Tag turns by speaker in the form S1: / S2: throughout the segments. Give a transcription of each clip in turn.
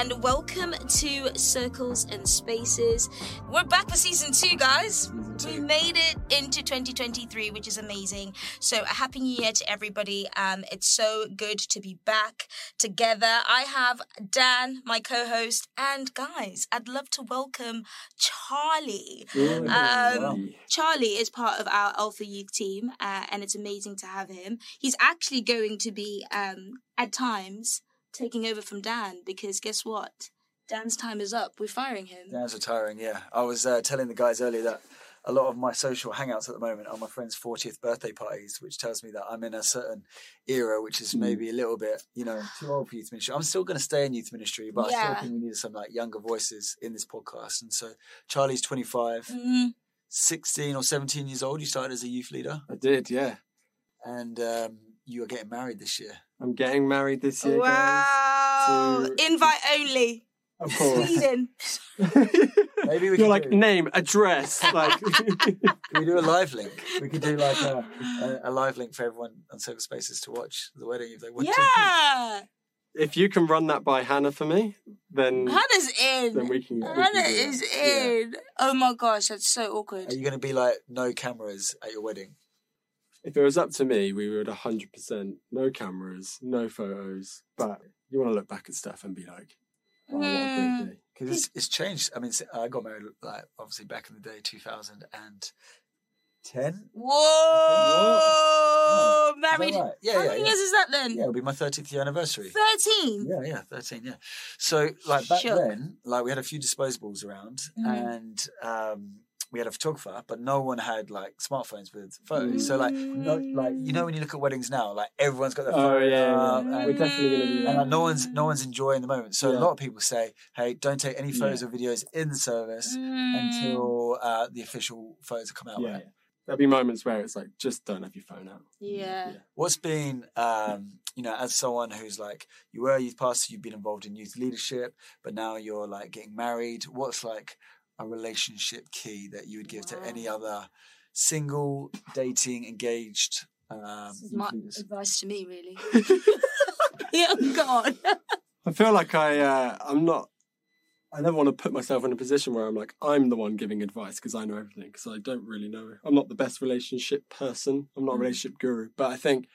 S1: and welcome to Circles and Spaces. We're back for season two, guys. We made it into 2023, which is amazing. So, a happy new year to everybody. Um, it's so good to be back together. I have Dan, my co host, and guys, I'd love to welcome Charlie. Um, Charlie is part of our Alpha Youth team, uh, and it's amazing to have him. He's actually going to be, um, at times, taking over from Dan because guess what? Dan's time is up. We're firing him.
S2: Dan's retiring, yeah. I was uh, telling the guys earlier that a lot of my social hangouts at the moment are my friends' 40th birthday parties, which tells me that I'm in a certain era, which is maybe a little bit, you know, too old for youth ministry. I'm still going to stay in youth ministry, but I still think we need some like younger voices in this podcast. And so Charlie's 25,
S1: Mhm.
S2: 16 or 17 years old. You started as a youth leader,
S3: I did, yeah.
S2: and um, you are getting married this year.
S3: I'm getting married this year,
S1: Wow.
S3: to-
S1: Invite only.
S3: Of course.
S1: Sweden.
S2: Maybe we
S3: You're like
S2: do-
S3: name, address, like.
S2: Can we do a live link? We could do like a, a, a live link for everyone on Circle Spaces to watch the wedding if they want to.
S1: Yeah.
S3: if you can run that by Hannah for me, then
S1: Hannah's in.
S3: then we can. we can
S1: Hannah is
S3: that.
S1: in. Oh my gosh, that's so awkward.
S2: Are you going to be like no cameras at your wedding?
S3: If it was up to me, we would 100% no cameras, no photos, but you want to look back at stuff and be like, wow, what a
S1: Mm.
S3: great day.
S2: Because it's, it's changed. I mean, I got married like obviously back in the day, 2010.
S1: Whoa!
S2: No,
S1: Married.
S2: right? Yeah,
S1: How
S2: yeah,
S1: many
S2: yeah.
S1: years is that then?
S2: Yeah, it'll be my 30th year anniversary.
S1: 13.
S2: Yeah, yeah, 13, yeah. So, like, back
S1: Shook.
S2: then, like, we had a few disposables around
S1: Mhm.
S2: and um, we had a photographer, but no one had, like, smartphones with photos. So, like, no, like, you know, when you look at weddings now, like, everyone's got their
S3: Oh,
S2: phone
S3: yeah,
S2: up
S3: yeah.
S2: and-
S3: We're definitely going to do
S2: and like, no one's no one's enjoying the moment. So a lot of people say, "Hey, don't take any photos or videos in the service
S1: Mm.
S2: until uh, the official photos come out."
S3: Yeah.
S2: Right?
S3: There'll be moments where it's like, just don't have your phone out.
S1: Yeah.
S2: What's been, um, you know, as someone who's like, you were a youth pastor, you've been involved in youth leadership, but now you're like getting married. What's like a relationship key that you would give to any other single, dating, engaged um,
S1: This is my advice to me, really. yeah, go on.
S3: I feel like I, uh, I'm not. I never want to put myself in a position where I'm like I'm the one giving advice because I know everything because I don't really know. I'm not the best relationship person. I'm not a
S1: Mm.
S3: relationship guru. But I think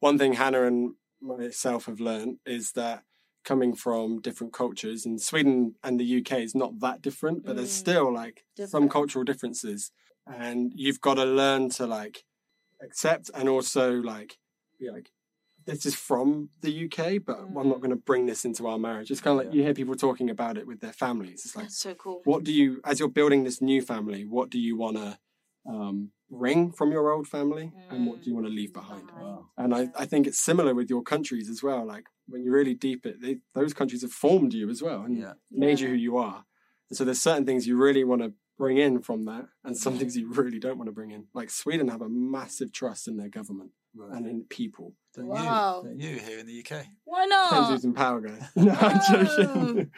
S3: one thing Hannah and myself have learned is that coming from different cultures and Sweden and the UK is not that different, but there's
S1: Mm.
S3: still like some cultural differences, and you've got to learn to like accept and also like be like this is from the UK, but I'm not
S1: Mm.
S3: going to bring this into our marriage. It's kind of like
S2: Yeah.
S3: you hear people talking about it with their families. It's like,
S1: That's so cool.
S3: what do you, as you're building this new family, what do you want to um, bring from your old family, and what do you want to leave behind?
S2: Wow.
S3: And I, I think it's similar with your countries as well. Like when you're really deep, it they, those countries have formed you as well and
S2: Yeah.
S3: made you who you are. And so there's certain things you really want to bring in from that, and some things you really don't want to bring in. Like Sweden have a massive trust in their government
S2: Right.
S3: and in people.
S2: Don't
S1: Wow.
S2: you? Don't you here in the UK?
S1: Why
S3: Depends
S1: not?
S3: who's in power, guys. No, I'm joking.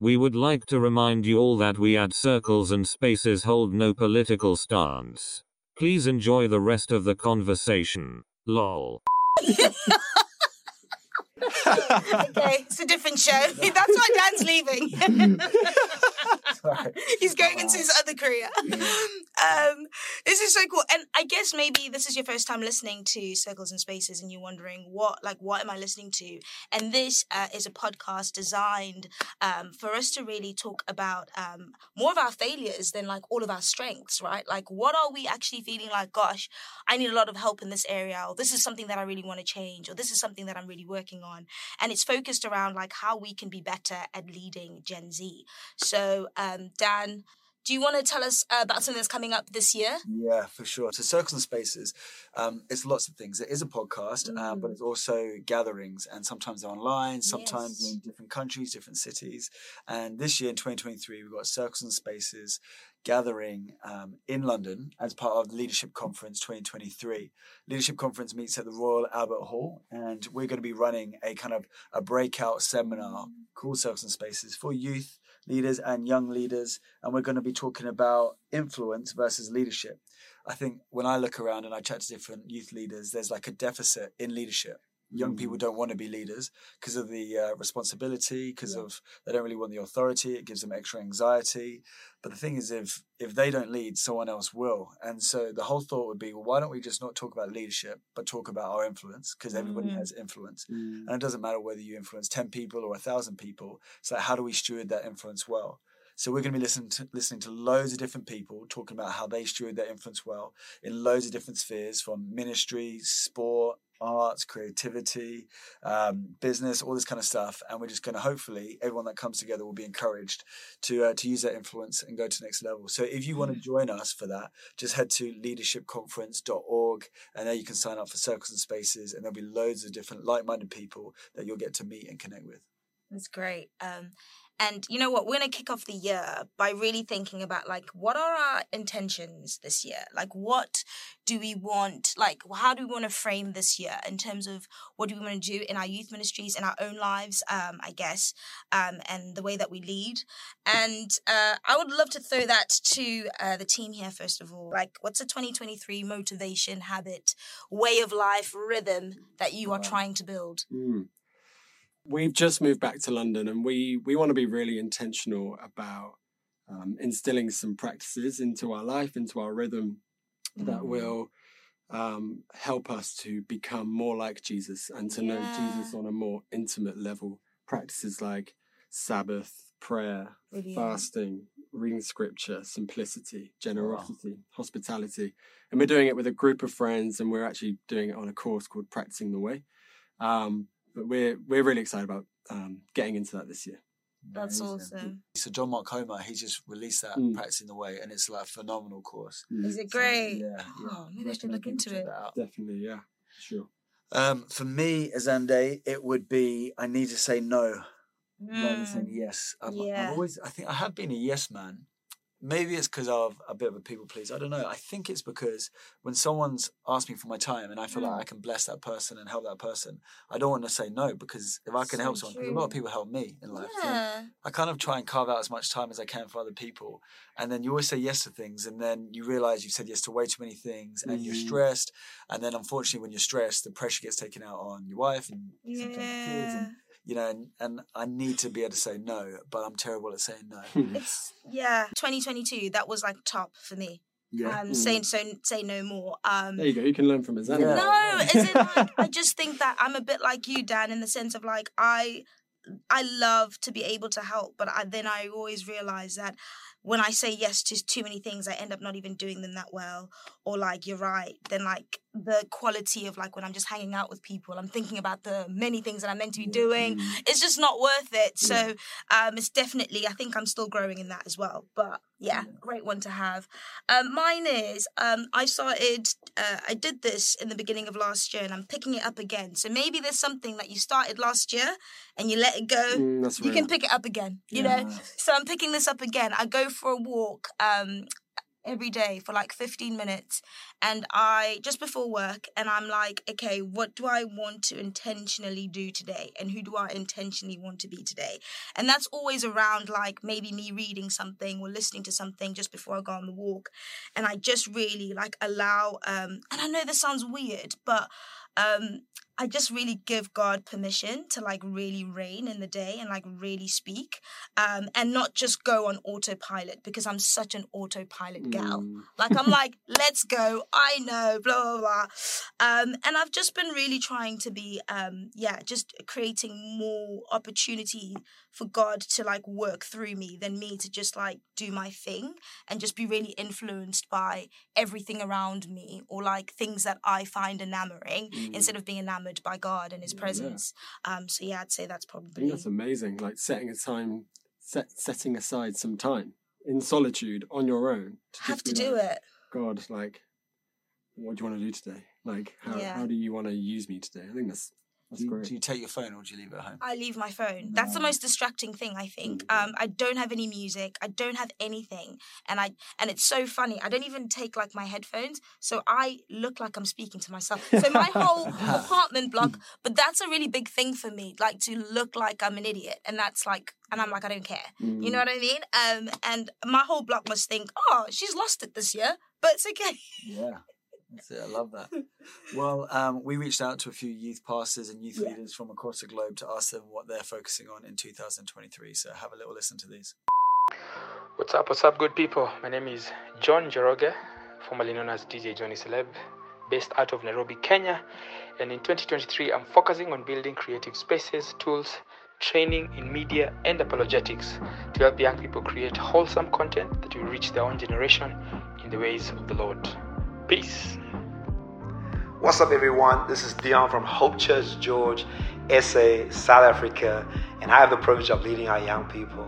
S4: We would like to remind you all that we at Circles and Spaces hold no political stance. Please enjoy the rest of the conversation. Lol.
S1: okay, it's a different show. That's why Dan's leaving.
S2: Sorry.
S1: He's going into his other career. Um, this is so cool, and I guess maybe this is your first time listening to Circles and Spaces, and you're wondering what, like, what am I listening to? And this uh, is a podcast designed um, for us to really talk about um, more of our failures than like all of our strengths, right? Like, what are we actually feeling like? Gosh, I need a lot of help in this area, or this is something that I really want to change, or this is something that I'm really working on, and it's focused around like how we can be better at leading Gen Z. So, um, Dan, do you want to tell us uh, about something that's coming up this year?
S2: Yeah, for sure. So Circles and Spaces, um, it's lots of things. It is a podcast, uh, but
S1: Mm.
S2: it's also gatherings, and sometimes they're online, sometimes
S1: Yes.
S2: in different countries, different cities. And this year in 2023, we've got Circles and Spaces gathering um, in London as part of the Leadership Conference 2023. Leadership Conference meets at the Royal Albert Hall, and we're going to be running a kind of a breakout seminar called Circles and Spaces for youth leaders and young leaders, and we're going to be talking about influence versus leadership. I think when I look around and I chat to different youth leaders, there's like a deficit in leadership. Young people
S3: Mm.
S2: don't want to be leaders because of the uh, responsibility, because
S1: Yeah.
S2: of they don't really want the authority. It gives them extra anxiety. But the thing is, if if they don't lead, someone else will. And so the whole thought would be, well, why don't we just not talk about leadership, but talk about our influence? Because everybody
S1: Mm.
S2: has influence,
S3: Mm.
S2: and it doesn't matter whether you influence ten people or a thousand people. So how do we steward that influence well? So we're going to be listening to, listening to loads of different people talking about how they steward their influence well in loads of different spheres, from ministry, sport, arts, creativity, um, business, all this kind of stuff. And we're just going to hopefully everyone that comes together will be encouraged to uh, to use that influence and go to the next level. So if you want to join us for that, just head to leadershipconference.org and there you can sign up for circles and spaces, and there'll be loads of different like-minded people that you'll get to meet and connect with.
S1: That's great. Um, and you know what? We're gonna kick off the year by really thinking about like what are our intentions this year? Like what do we want? Like how do we want to frame this year in terms of what do we want to do in our youth ministries, in our own lives? Um, I guess, um, and the way that we lead. And uh, I would love to throw that to uh, the team here first of all. Like, what's a 2023 motivation, habit, way of life, rhythm that you are
S2: Wow.
S1: trying to build?
S3: Mm. We've just moved back to London, and we we want to be really intentional about um, instilling some practices into our life, into our rhythm that
S1: Mm.
S3: will um, help us to become more like Jesus and to know Jesus on a more intimate level. Practices like Sabbath, prayer,
S1: Brilliant.
S3: fasting, reading scripture, simplicity, generosity, hospitality. And we're doing it with a group of friends, and we're actually doing it on a course called Practicing the Way. Um, but we're we're really excited about um, getting into that this year.
S1: That's
S2: Amazing.
S1: awesome.
S2: So John Mark Comer, he just released that
S3: Mm.
S2: practicing the way, and it's like a phenomenal course.
S1: Is it
S2: So,
S1: great?
S2: yeah,
S1: Oh, maybe I should look into it.
S2: that.
S3: Definitely, yeah, sure.
S2: Um, for me, Azande, it would be I need to say no rather than
S1: Mm.
S2: saying yes. I'm,
S1: Yeah.
S2: I've always, I think I have been a yes man. Maybe it's because of a bit of a people pleaser. I don't know. I think it's because when someone's asked me for my time and I feel
S1: Mm.
S2: like I can bless that person and help that person, I don't want to say no because if I can
S1: So
S2: help someone, a lot of people help me in life. so
S1: Yeah.
S2: I kind of try and carve out as much time as I can for other people. And then you always say yes to things, and then you realize you've said yes to way too many things, and you're
S3: Mhm.
S2: stressed. And then, unfortunately, when you're stressed, the pressure gets taken out on your wife and sometimes kids. And,
S1: Yeah.
S2: You know, and, and I need to be able to say no, but I'm terrible at saying no.
S1: It's yeah. 2022. That was like top for me.
S2: Yeah.
S1: Um,
S3: Mm.
S1: saying so, say no more. Um,
S3: There you go. You can learn from Azande.
S2: Yeah.
S1: No, is it like I just think that I'm a bit like you, Dan, in the sense of like I I love to be able to help, but I, then I always realize that when I say yes to too many things, I end up not even doing them that well. Or like you're right, then like the quality of like when I'm just hanging out with people, I'm thinking about the many things that I'm meant to be doing.
S3: Mm.
S1: It's just not worth it. So um, it's definitely I think I'm still growing in that as well. But yeah,
S2: Yeah.
S1: great one to have. Um, mine is um, I started. Uh, I did this in the beginning of last year, and I'm picking it up again. So maybe there's something that you started last year, and you let it go.
S3: Mm,
S1: You can pick it up again. You know. So I'm picking this up again. I go for a walk. Um, every day for like 15 minutes and i just before work and i'm like okay what do i want to intentionally do today and who do i intentionally want to be today and that's always around like maybe me reading something or listening to something just before i go on the walk and i just really like allow um and i know this sounds weird but um I just really give God permission to like really reign in the day and like really speak um, and not just go on autopilot because I'm such an autopilot gal.
S3: Mm.
S1: Like I'm like, let's go. I know, blah blah blah. Um, and I've just been really trying to be, um, yeah, just creating more opportunity for God to like work through me than me to just like do my thing and just be really influenced by everything around me or like things that I find enamoring
S3: Mm.
S1: instead of being enamored by God and His
S3: Yeah, yeah.
S1: presence. Um, so yeah, I'd say that's
S3: I
S1: probably
S3: think that's amazing. Like setting a time, set, setting aside some time in solitude on your own.
S1: have to do
S3: like,
S1: it.
S3: God, like, what do you want to do today? Like, how,
S1: Yeah.
S3: how do you want to use me today? I think that's
S2: Do you,
S3: great.
S2: do you take your phone or do you leave it at home?
S1: I leave my phone. That's the most distracting thing I think.
S3: Mm.
S1: Um, I don't have any music. I don't have anything, and I and it's so funny. I don't even take like my headphones, so I look like I'm speaking to myself. So my whole apartment block. But that's a really big thing for me, like to look like I'm an idiot, and that's like, and I'm like, I don't care.
S3: Mm.
S1: You know what I mean? Um, and my whole block must think, oh, she's lost it this year, but it's okay.
S2: Yeah. That's it. I love that. Well, um, we reached out to a few youth pastors and youth
S1: Yeah.
S2: leaders from across the globe to ask them what they're focusing on in 2023. So have a little listen to these.
S5: What's up, what's up, good people? My name is John Njoroge, formerly known as DJ Johnny Celeb, based out of Nairobi, Kenya. And in 2023, I'm focusing on building creative spaces, tools, training in media, and apologetics to help young people create wholesome content that will reach their own generation in the ways of the Lord. Peace.
S6: What's up, everyone? This is Dion from Hope Church George, SA, South Africa, and I have the privilege of leading our young people.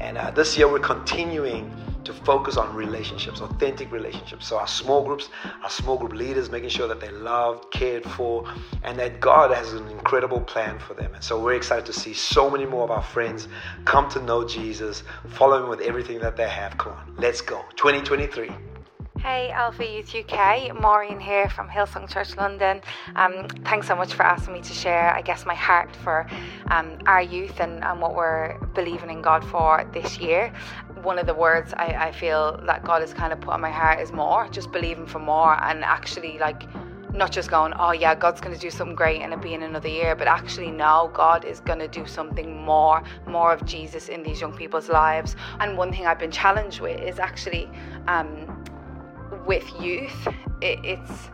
S6: And uh, this year, we're continuing to focus on relationships, authentic relationships. So, our small groups, our small group leaders, making sure that they're loved, cared for, and that God has an incredible plan for them. And so, we're excited to see so many more of our friends come to know Jesus, follow Him with everything that they have. Come on, let's go. 2023.
S7: Hey, Alpha Youth UK, Maureen here from Hillsong Church London. Um, thanks so much for asking me to share, I guess, my heart for um, our youth and, and what we're believing in God for this year. One of the words I, I feel that God has kind of put on my heart is more, just believing for more and actually like not just going, oh yeah, God's going to do something great and it being another year, but actually no, God is going to do something more, more of Jesus in these young people's lives. And one thing I've been challenged with is actually um, with youth, it, it's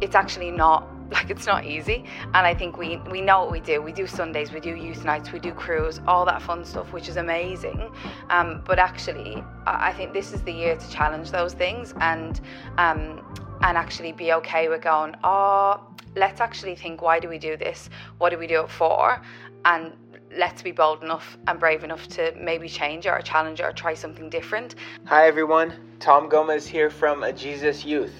S7: it's actually not like it's not easy. And i think we we know what we do. We do sundays we do youth nights we do crews all that fun stuff which is amazing. Um, but actually I, think this is the year to challenge those things and um, and actually be okay with going oh let's actually think why do we do this? What do we do it for? And let's be bold enough and brave enough to maybe change or challenge or try something different
S8: Hi everyone, Tom Gomez here from A Jesus Youth.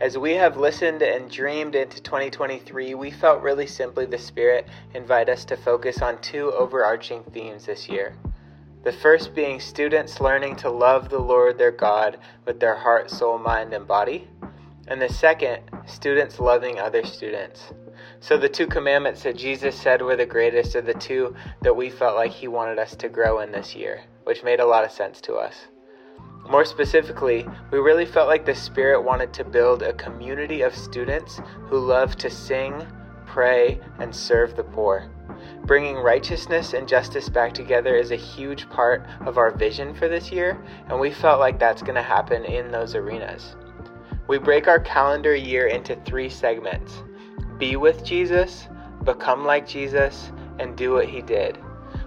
S8: As we have listened and dreamed into 2023, we felt really simply the Spirit invite us to focus on two overarching themes this year. The first being students learning to love the Lord their God with their heart, soul, mind, and body. And the second, students loving other students. So, the two commandments that Jesus said were the greatest are the two that we felt like He wanted us to grow in this year, which made a lot of sense to us. More specifically, we really felt like the Spirit wanted to build a community of students who love to sing, pray, and serve the poor. Bringing righteousness and justice back together is a huge part of our vision for this year, and we felt like that's going to happen in those arenas. We break our calendar year into three segments be with Jesus, become like Jesus, and do what he did.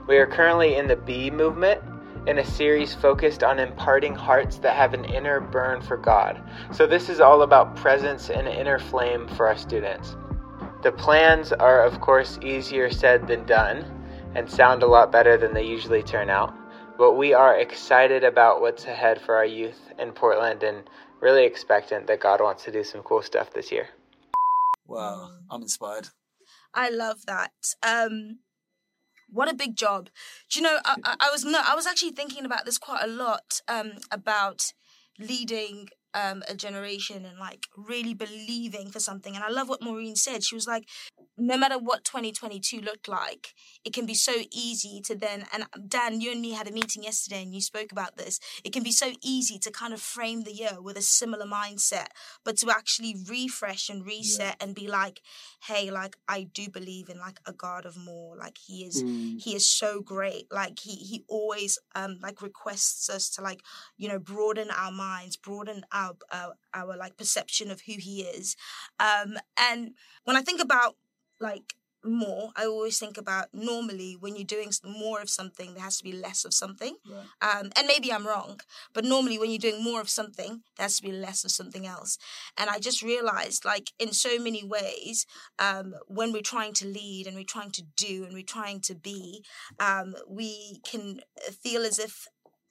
S8: We are currently in the B movement in a series focused on imparting hearts that have an inner burn for God. So, this is all about presence and inner flame for our students. The plans are, of course, easier said than done and sound a lot better than they usually turn out. But we are excited about what's ahead for our youth in Portland and really expectant that God wants to do some cool stuff this year.
S2: Wow, I'm inspired.
S1: I love that. Um, what a big job. Do you know? I, I, I was no, I was actually thinking about this quite a lot. Um, about leading um a generation and like really believing for something. And I love what Maureen said. She was like, no matter what 2022 looked like, it can be so easy to then. And Dan, you and me had a meeting yesterday, and you spoke about this. It can be so easy to kind of frame the year with a similar mindset, but to actually refresh and reset and be like, hey, like I do believe in like a God of more. Like He is,
S3: Mm.
S1: He is so great. Like He He always um like requests us to like you know broaden our minds, broaden our our, our like perception of who He is. Um, and when I think about like more, I always think about normally when you're doing more of something, there has to be less of something.
S2: Right.
S1: Um, and maybe I'm wrong, but normally when you're doing more of something, there has to be less of something else. And I just realized, like, in so many ways, um, when we're trying to lead and we're trying to do and we're trying to be, um, we can feel as if,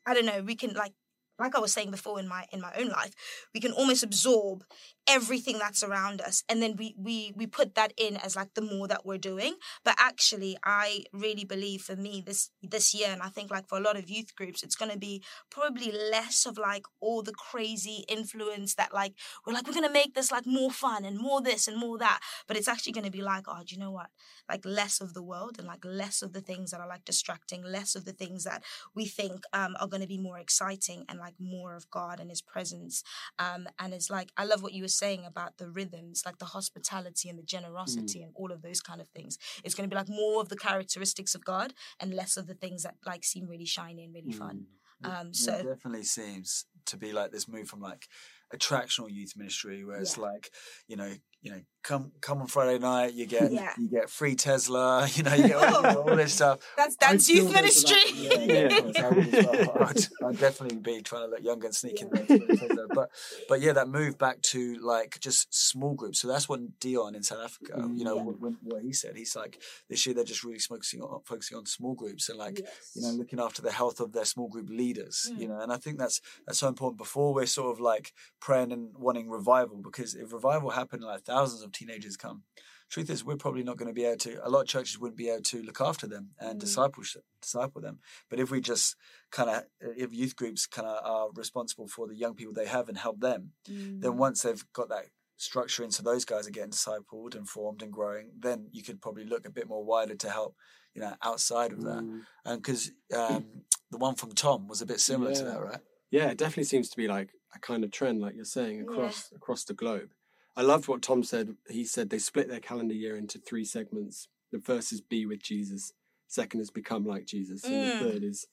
S1: I don't know, we can like, like I was saying before in my in my own life, we can almost absorb everything that's around us. And then we we we put that in as like the more that we're doing. But actually i really believe for me this this year and i think like for a lot of youth groups it's going to be probably less of like all the crazy influence that like we're like we're going to make this like more fun and more this and more that. But it's actually going to be like oh do you know what? Like less of the world and like less of the things that are like distracting less of the things that we think um, are going to be more exciting and like more of god and his presence. Um, and it's like i love what you were saying about the rhythms, like the hospitality and the generosity and all of those kind of things. It's going to be like more of the characteristics of God and less of the things that like seem really shiny and really fun. Um,
S2: It
S1: so
S2: definitely seems to be like this move from like attractional youth ministry where it's like you know you know come come on friday night you get
S1: Yeah.
S2: you get free tesla you know you get all, all this stuff
S1: that's that's youth
S3: that-
S1: ministry.
S2: yeah, yeah, would well. I'd, I'd definitely be trying to look younger and sneak in there. But but yeah, that move back to like just small groups. So that's what Dion in South Africa, you mm, know,
S1: Yeah.
S2: when, what he said. He's like this year they're just really focusing on focusing on small groups and like you know looking after the health of their small group leaders. Mm. You know, and I think that's that's so important. Before we're sort of like praying and wanting revival, because if revival happened, like thousands of teenagers come. Truth is, we're probably not going to be able to. A lot of churches wouldn't be able to look after them and disciple disciple them. But if we just kind of, if youth groups kind of are responsible for the young people they have and help them, then once they've got that structure into those guys are getting discipled and formed and growing, then you could probably look a bit more wider to help, you know, outside of that.
S3: Mm.
S2: And because um, the one from Tom was a bit similar to that, right?
S3: Yeah, it definitely seems to be like a kind of trend, like you're saying, across across the globe. I loved what Tom said. He said they split their calendar year into three segments. The first is be with Jesus. Second is become like Jesus, and
S1: Mm.
S3: the third is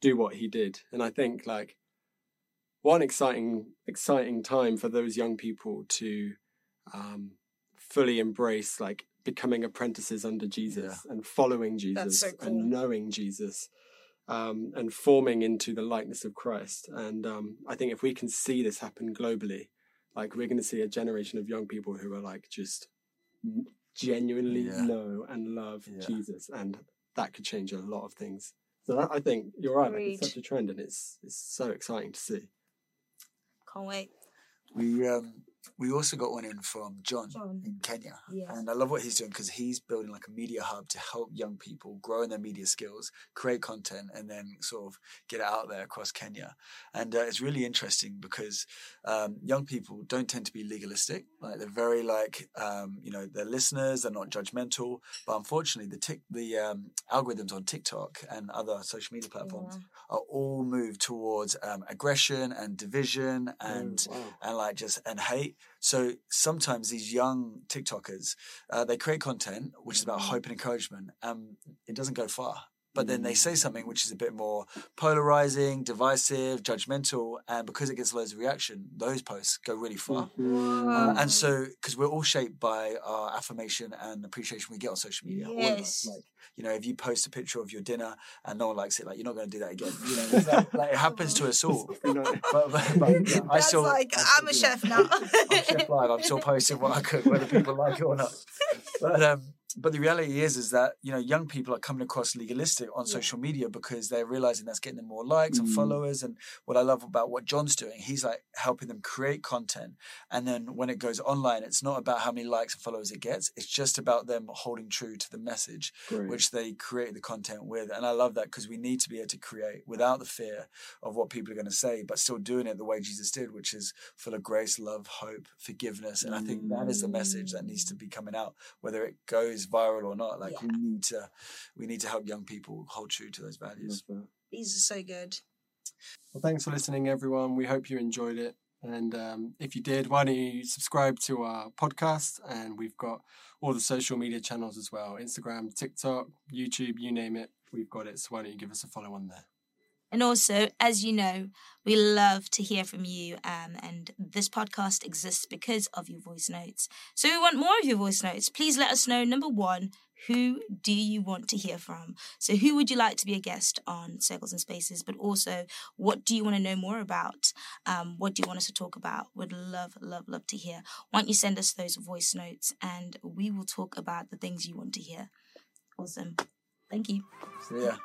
S3: do what he did. And I think like what an exciting exciting time for those young people to um, fully embrace like becoming apprentices under Jesus and following Jesus
S1: so cool.
S3: and knowing Jesus um, and forming into the likeness of Christ. And um, I think if we can see this happen globally, like we're going to see a generation of young people who are like just genuinely
S2: Yeah.
S3: know and love
S2: Yeah.
S3: Jesus, and that could change a lot of things. So that, I think you're right. Like, it's such a trend, and it's it's so exciting to see.
S1: Can't wait.
S2: We um we also got one in from John,
S1: John.
S2: in Kenya,
S1: Yes.
S2: and I love what he's doing because he's building like a media hub to help young people grow in their media skills, create content, and then sort of get it out there across Kenya. And uh, it's really interesting because um, young people don't tend to be legalistic. Like they're very like um, you know they're listeners, they're not judgmental. But unfortunately, the tick the um, algorithms on TikTok and other social media platforms are all moved towards um, aggression and division and
S3: wow.
S2: and like just and hate. So sometimes these young TikTokers, uh, they create content which is about hope and encouragement. Um, it doesn't go far. But then they say something which is a bit more polarizing, divisive, judgmental, and because it gets loads of reaction, those posts go really far. Uh, and so, because we're all shaped by our affirmation and appreciation we get on social media, all of us.
S1: Yes.
S2: Like, you know, if you post a picture of your dinner and no one likes it, like you're not going to do that again. You know, it's like, like, it happens to us all. But, but, but yeah, I
S1: That's
S2: still,
S1: like
S2: I still
S1: I'm a chef now.
S2: I'm chef live. I'm still posting what I cook, whether people like it or not. But um, but the reality is, is that you know, young people are coming across legalistic on social media because they're realizing that's getting them more likes and mm. followers. And what I love about what John's doing, he's like helping them create content, and then when it goes online, it's not about how many likes and followers it gets. It's just about them holding true to the message
S3: Great.
S2: which they create the content with. And I love that because we need to be able to create without the fear of what people are going to say, but still doing it the way Jesus did, which is full of grace, love, hope, forgiveness. And I think that is the message that needs to mm. be coming out, whether it goes viral or not. Like we need to, we need to help young people hold true to those values.
S1: These are so good.
S3: Well, thanks for listening, everyone. We hope you enjoyed it. And um, if you did, why don't you subscribe to our podcast? And we've got all the social media channels as well Instagram, TikTok, YouTube, you name it. We've got it. So why don't you give us a follow on there?
S1: And also, as you know, we love to hear from you. Um, and this podcast exists because of your voice notes. So we want more of your voice notes. Please let us know. Number one, who do you want to hear from? So who would you like to be a guest on Circles and Spaces? But also, what do you want to know more about? Um, what do you want us to talk about? Would love, love, love to hear. Why don't you send us those voice notes and we will talk about the things you want to hear. Awesome. Thank you.
S2: So yeah.